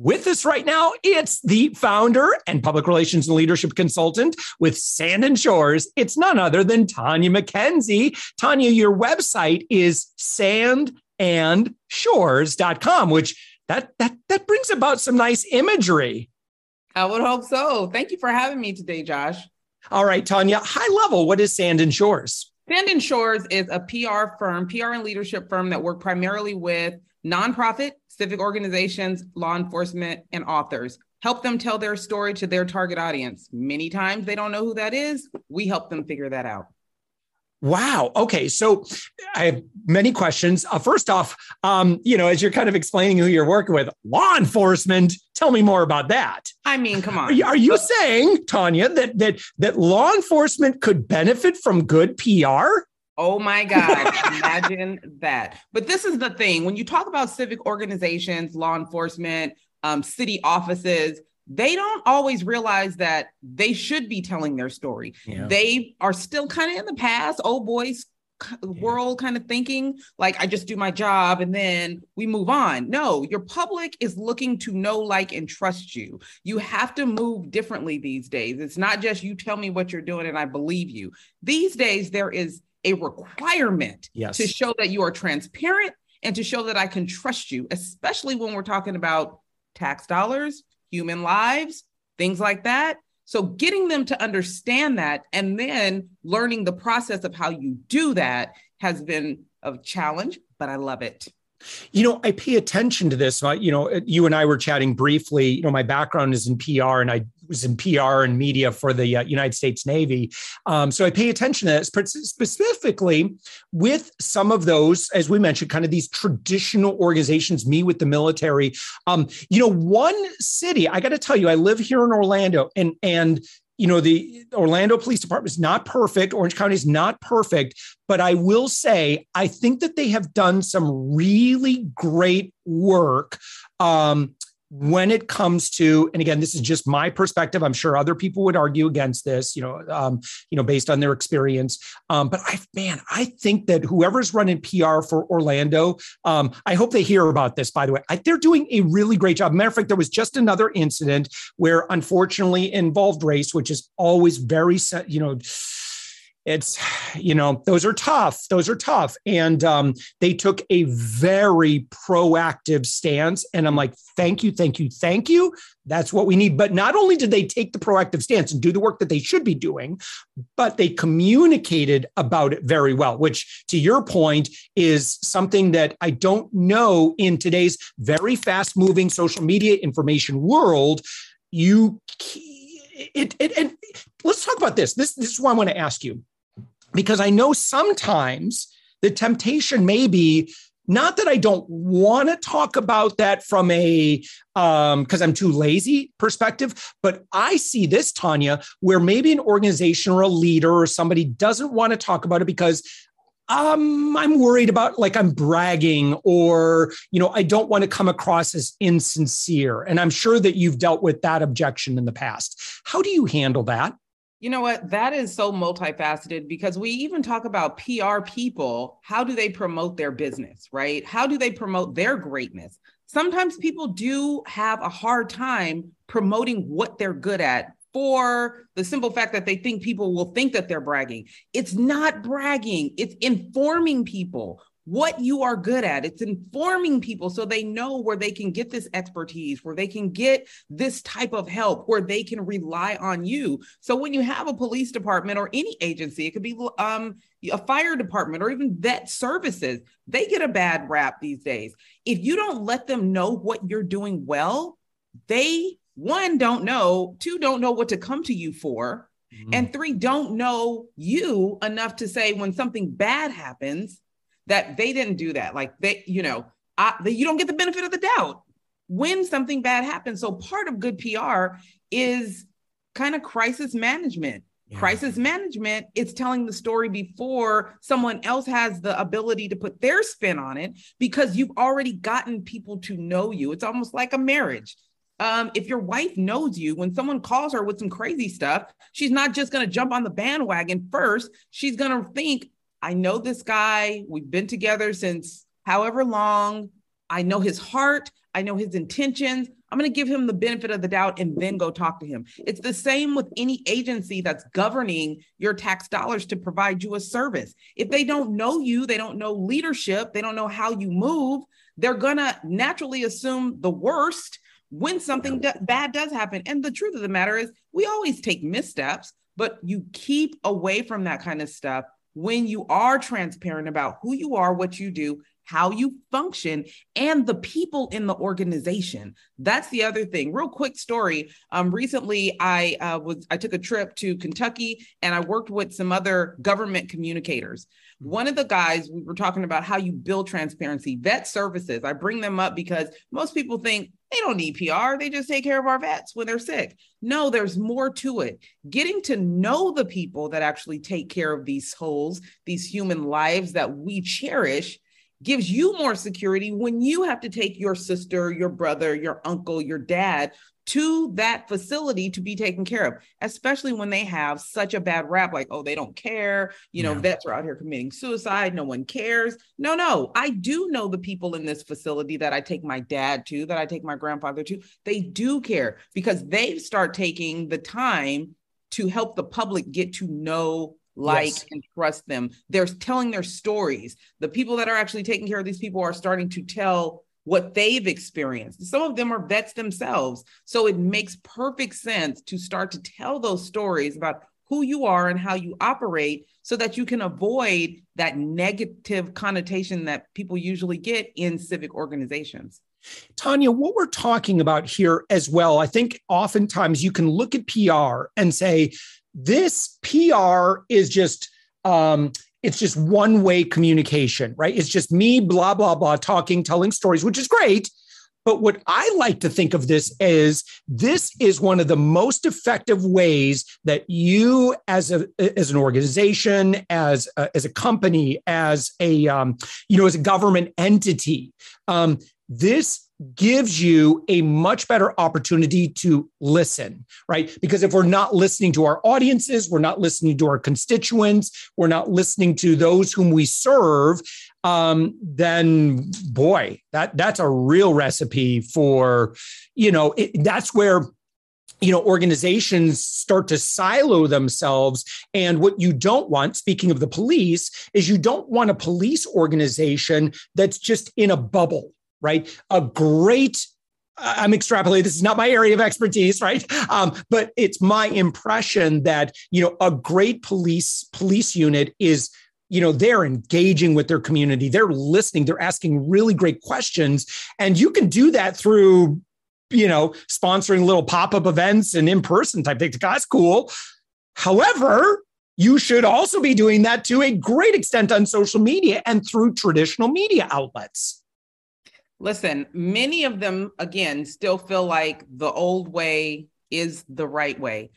With us right now, it's the founder and public relations and leadership consultant with Sand and Shores. It's none other than Tanya McKenzie. Tanya, your website is sandandshores.com, which that that that brings about some nice imagery. I would hope so. Thank you for having me today, Josh. All right, Tanya, high level, what is Sand and Shores? Sand and Shores is a PR firm, PR and leadership firm that work primarily with nonprofit, civic organizations, law enforcement, and authors. Help them tell their story to their target audience. Many times they don't know who that is. We help them figure that out. Wow. Okay. So I have many questions. Uh, first off, um, you know, as you're kind of explaining who you're working with, law enforcement. Tell me more about that. I mean, come on. Are you, are you saying, Tanya, that that that law enforcement could benefit from good PR? Oh my God, imagine that. But this is the thing when you talk about civic organizations, law enforcement, um, city offices, they don't always realize that they should be telling their story. Yeah. They are still kind of in the past, old boys world kind of thinking like i just do my job and then we move on no your public is looking to know like and trust you you have to move differently these days it's not just you tell me what you're doing and i believe you these days there is a requirement yes. to show that you are transparent and to show that I can trust you, especially when we're talking about tax dollars, human lives, things like that. So, getting them to understand that and then learning the process of how you do that has been a challenge, but I love it. You know, I pay attention to this. You know, you and I were chatting briefly. You know, my background is in PR and I was in PR and media for the uh, United States Navy. Um, so I pay attention to that specifically with some of those, as we mentioned, kind of these traditional organizations, me with the military. Um, you know, one city, I got to tell you, I live here in Orlando and, and, you know, the Orlando Police Department is not perfect. Orange County is not perfect, but I will say I think that they have done some really great work um, when it comes to and again this is just my perspective. I'm sure other people would argue against this you know um, you know based on their experience. Um, but i man i think that whoever's running pr for orlando um, i hope they hear about this by the way. I, they're doing a really great job. Matter of fact there was just another incident where unfortunately involved race which is always very you know it's you know those are tough those are tough. And um, they took a very proactive stance and i'm like thank you thank you thank you. That's what we need. But not only did they take the proactive stance and do the work that they should be doing but they communicated about it very well which to your point is something that i don't know in today's very fast moving social media information world you it, it, and let's talk about this. This, this is what I want to ask you because I know sometimes the temptation may be not that I don't want to talk about that from a um because I'm too lazy perspective, but I see this Tanya where maybe an organization or a leader or somebody doesn't want to talk about it because um I'm worried about like I'm bragging or you know I don't want to come across as insincere and I'm sure that you've dealt with that objection in the past. How do you handle that? You know what? That is so multifaceted because we even talk about PR people. How do they promote their business, right? How do they promote their greatness? Sometimes people do have a hard time promoting what they're good at for the simple fact that they think people will think that they're bragging. It's not bragging, it's informing people what you are good at. It's informing people so they know where they can get this expertise, where they can get this type of help, where they can rely on you. So when you have a police department or any agency, it could be um, a fire department or even vet services, they get a bad rap these days. If you don't let them know what you're doing well, they one don't know, two don't know what to come to you for, mm-hmm. and three don't know you enough to say when something bad happens that they didn't do that. Like they, you know, I, they, you don't get the benefit of the doubt when something bad happens. So part of good PR is kind of crisis management. Yeah. Crisis management, it's telling the story before someone else has the ability to put their spin on it because you've already gotten people to know you. It's almost like a marriage um, if your wife knows you, when someone calls her with some crazy stuff, she's not just going to jump on the bandwagon first. She's going to think, I know this guy. We've been together since however long. I know his heart. I know his intentions. I'm going to give him the benefit of the doubt and then go talk to him. It's the same with any agency that's governing your tax dollars to provide you a service. If they don't know you, they don't know leadership, they don't know how you move, they're going to naturally assume the worst when something do- bad does happen. And the truth of the matter is, we always take missteps, but you keep away from that kind of stuff when you are transparent about who you are, what you do, how you function, and the people in the organization. That's the other thing. Real quick story. Um, recently, I uh, was I took a trip to Kentucky and I worked with some other government communicators. Mm-hmm. One of the guys we were talking about how you build transparency. Vet services. I bring them up because most people think they don't need PR. They just take care of our vets when they're sick. No, there's more to it. Getting to know the people that actually take care of these souls, these human lives that we cherish, gives you more security when you have to take your sister, your brother, your uncle, your dad to that facility to be taken care of, especially when they have such a bad rap like, oh, they don't care. You know, yeah. vets are out here committing suicide. No one cares. No, no, I do know the people in this facility that I take my dad to, that I take my grandfather to. They do care because they start taking the time to help the public get to know like yes. and trust them. They're telling their stories. The people that are actually taking care of these people are starting to tell what they've experienced. Some of them are vets themselves. So it makes perfect sense to start to tell those stories about who you are and how you operate so that you can avoid that negative connotation that people usually get in civic organizations. Tanya, what we're talking about here as well, I think oftentimes you can look at PR and say, this PR is just um, it's just one way communication, right? It's just me, blah, blah, blah, talking, telling stories, which is great. But what I like to think of this is this is one of the most effective ways that you, as a as an organization, as a, as a company, as a um, you know as a government entity, um, this gives you a much better opportunity to listen, right? Because if we're not listening to our audiences, we're not listening to our constituents, we're not listening to those whom we serve, um, then boy, that that's a real recipe for, you know, it, that's where you know organizations start to silo themselves and what you don't want speaking of the police is you don't want a police organization that's just in a bubble right? A great I'm extrapolating. This is not my area of expertise, right? Um, but it's my impression that you know a great police police unit is you know they're engaging with their community they're listening they're asking really great questions and you can do that through you know sponsoring little pop-up events and in-person type things that's cool however you should also be doing that to a great extent on social media and through traditional media outlets Listen, many of them, again, still feel like the old way is the right way.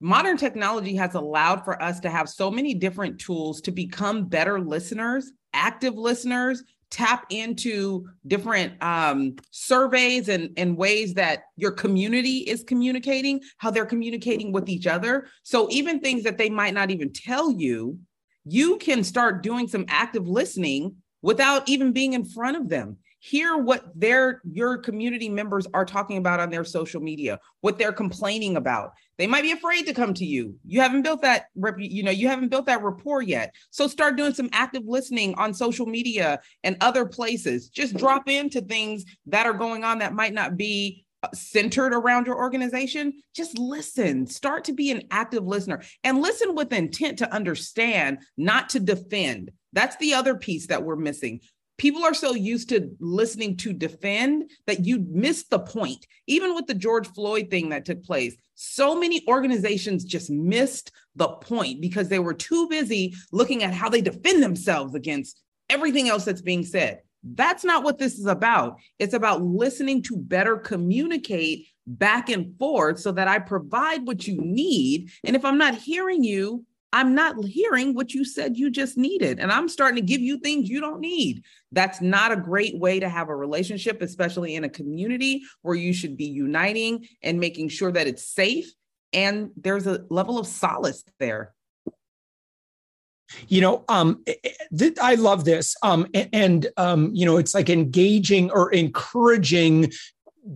Modern technology has allowed for us to have so many different tools to become better listeners, active listeners, tap into different um, surveys and, and ways that your community is communicating, how they're communicating with each other. So, even things that they might not even tell you, you can start doing some active listening without even being in front of them hear what their your community members are talking about on their social media what they're complaining about. They might be afraid to come to you. You haven't built that you know you haven't built that rapport yet. So start doing some active listening on social media and other places. Just drop into things that are going on that might not be uh, centered around your organization, just listen. Start to be an active listener and listen with intent to understand, not to defend. That's the other piece that we're missing people are so used to listening to defend that you miss the point. Even with the George Floyd thing that took place, so many organizations just missed the point because they were too busy looking at how they defend themselves against everything else that's being said. That's not what this is about. It's about listening to better communicate back and forth so that I provide what you need. And if I'm not hearing you, I'm not hearing what you said you just needed. And I'm starting to give you things you don't need. That's not a great way to have a relationship, especially in a community where you should be uniting and making sure that it's safe and there's a level of solace there. You know, um, eh, eh, th- I love this. Um, and, um, you know, it's like engaging or encouraging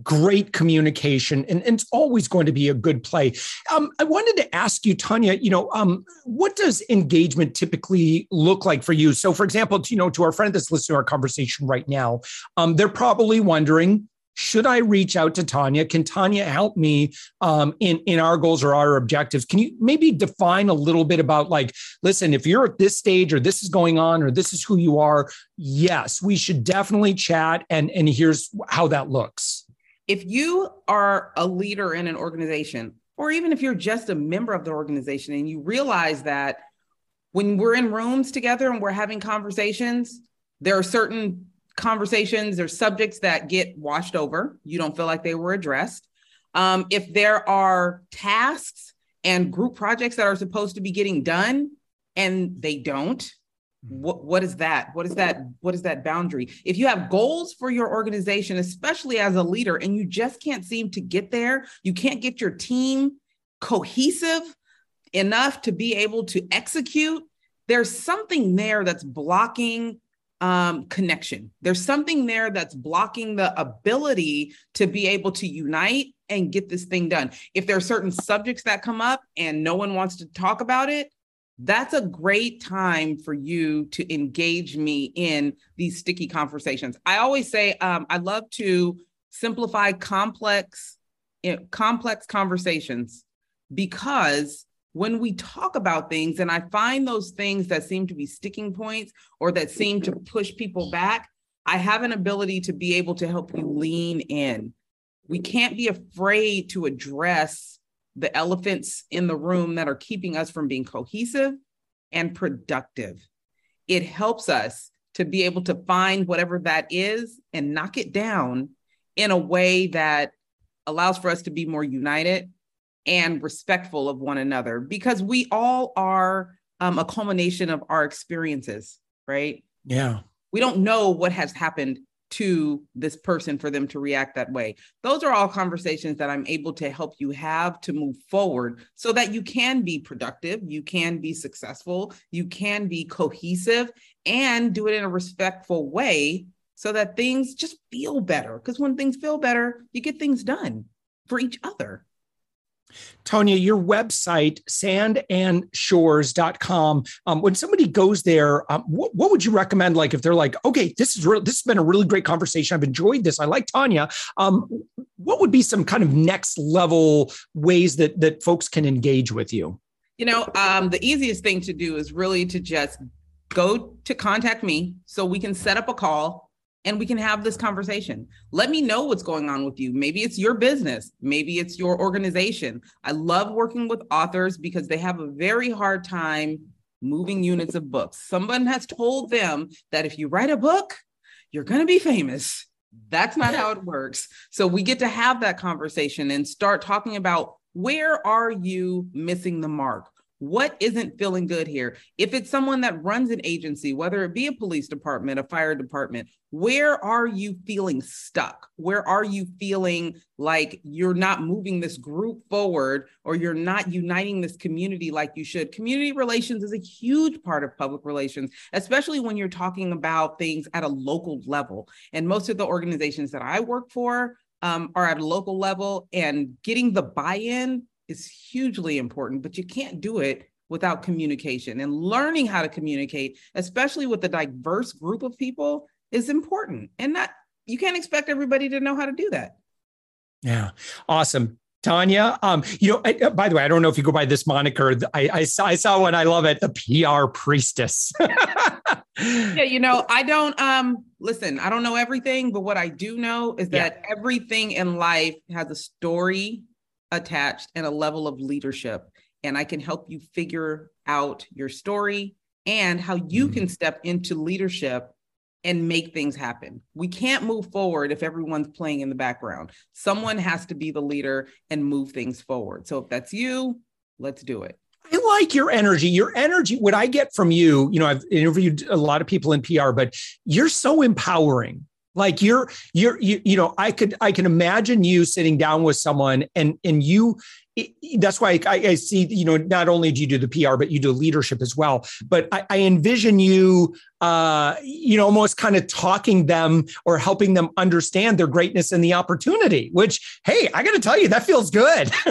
great communication and, and, it's always going to be a good play um, i wanted to ask you tanya you know um, what does engagement typically look like for you so for example you know to our friend that's listening to our conversation right now um, they're probably wondering should I reach out to Tanya? Can Tanya help me um, in in our goals or our objectives? Can you maybe define a little bit about like, listen, if you're at this stage or this is going on or this is who you are, yes, we should definitely chat and and here's how that looks if you are a leader in an organization, or even if you're just a member of the organization and you realize that when we're in rooms together and we're having conversations, there are certain conversations or subjects that get washed over. You don't feel like they were addressed. Um, if there are tasks and group projects that are supposed to be getting done and they don't, what, what is that? What is that what is that boundary? If you have goals for your organization especially as a leader and you just can't seem to get there you can't get your team cohesive enough to be able to execute there's something there that's blocking um, connection. There's something there that's blocking the ability to be able to unite and get this thing done. If there are certain subjects that come up and no one wants to talk about it that's a great time for you to engage me in these sticky conversations. I always say um, I love to simplify complex, you know, complex conversations because when we talk about things and I find those things that seem to be sticking points or that seem to push people back, I have an ability to be able to help you lean in. We can't be afraid to address the elephants in the room that are keeping us from being cohesive and productive. It helps us to be able to find whatever that is and knock it down in a way that allows for us to be more united and respectful of one another because we all are um, a culmination of our experiences, right? Yeah. We don't know what has happened to this person for them to react that way. Those are all conversations that I'm able to help you have to move forward so that you can be productive, you can be successful, you can be cohesive, and do it in a respectful way so that things just feel better. Because when things feel better, you get things done for each other. Tanya, your website, sandandshores.com. Um, when somebody goes there, um, what, what, would you recommend? Like, if they're like, okay, this is real, this has been a really great conversation. I've enjoyed this. I like Tanya. Um, what would be some kind of next level ways that that folks can engage with you? You know, um, the easiest thing to do is really to just go to contact me so we can set up a call and we can have this conversation. Let me know what's going on with you. Maybe it's your business, maybe it's your organization. I love working with authors because they have a very hard time moving units of books. Someone has told them that if you write a book, you're going to be famous. That's not how it works. So we get to have that conversation and start talking about where are you missing the mark? What isn't feeling good here? If it's someone that runs an agency, whether it be a police department, a fire department, where are you feeling stuck? Where are you feeling like you're not moving this group forward or you're not uniting this community like you should? Community relations is a huge part of public relations, especially when you're talking about things at a local level. And most of the organizations that I work for, um, are at a local level and getting the buy-in is hugely important, but you can't do it without communication and learning how to communicate, especially with a diverse group of people is important. And not, you can't expect everybody to know how to do that. Yeah. Awesome. Tanya, um, you know, I, uh, by the way, I don't know if you go by this moniker. I, I saw, I saw one. I love it. The PR priestess. yeah, you know, I don't. Um, listen, I don't know everything, but what I do know is that yeah. everything in life has a story attached and a level of leadership. And I can help you figure out your story and how you mm-hmm. can step into leadership and make things happen. We can't move forward if everyone's playing in the background. Someone has to be the leader and move things forward. So if that's you, let's do it. I like your energy. Your energy, what I get from you, you know, I've interviewed a lot of people in PR, but you're so empowering like you're you're you, you know i could i can imagine you sitting down with someone and and you that's why I, I, see you know not only do you do the pr but you do leadership as well but i, I envision you uh you know almost kind of talking them or helping them understand their greatness and the opportunity which hey i gotta tell you that feels good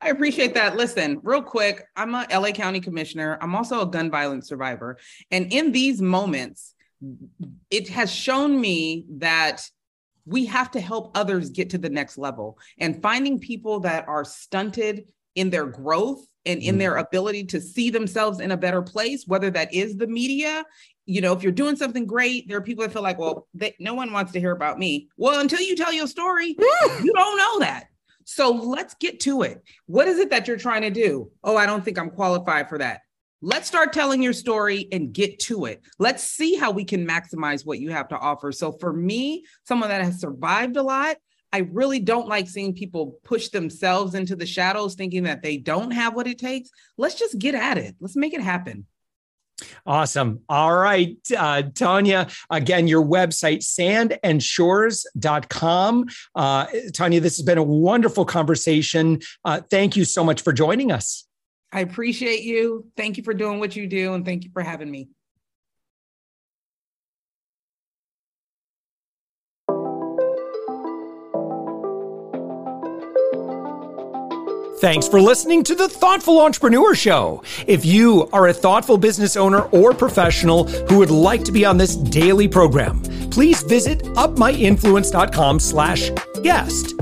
I appreciate that. Listen, real quick, I'm a LA County commissioner. I'm also a gun violence survivor. And in these moments, it has shown me that we have to help others get to the next level. And finding people that are stunted in their growth and in their mm-hmm. ability to see themselves in a better place whether that is the media you know if you're doing something great there are people that feel like well they, no one wants to hear about me. Well until you tell your story you don't know that. So let's get to it. What is it that you're trying to do? Oh i don't think i'm qualified for that Let's start telling your story and get to it. Let's see how we can maximize what you have to offer. So, for me, someone that has survived a lot, I really don't like seeing people push themselves into the shadows thinking that they don't have what it takes. Let's just get at it. Let's make it happen. Awesome. All right, uh, Tanya, again, your website, sandandshores.com. Uh, Tanya, this has been a wonderful conversation. Uh, thank you so much for joining us. I appreciate you. Thank you for doing what you do, and thank you for having me. Thanks for listening to the Thoughtful Entrepreneur Show. If you are a thoughtful business owner or professional who would like to be on this daily program, please visit upmyinfluence.com slash guest.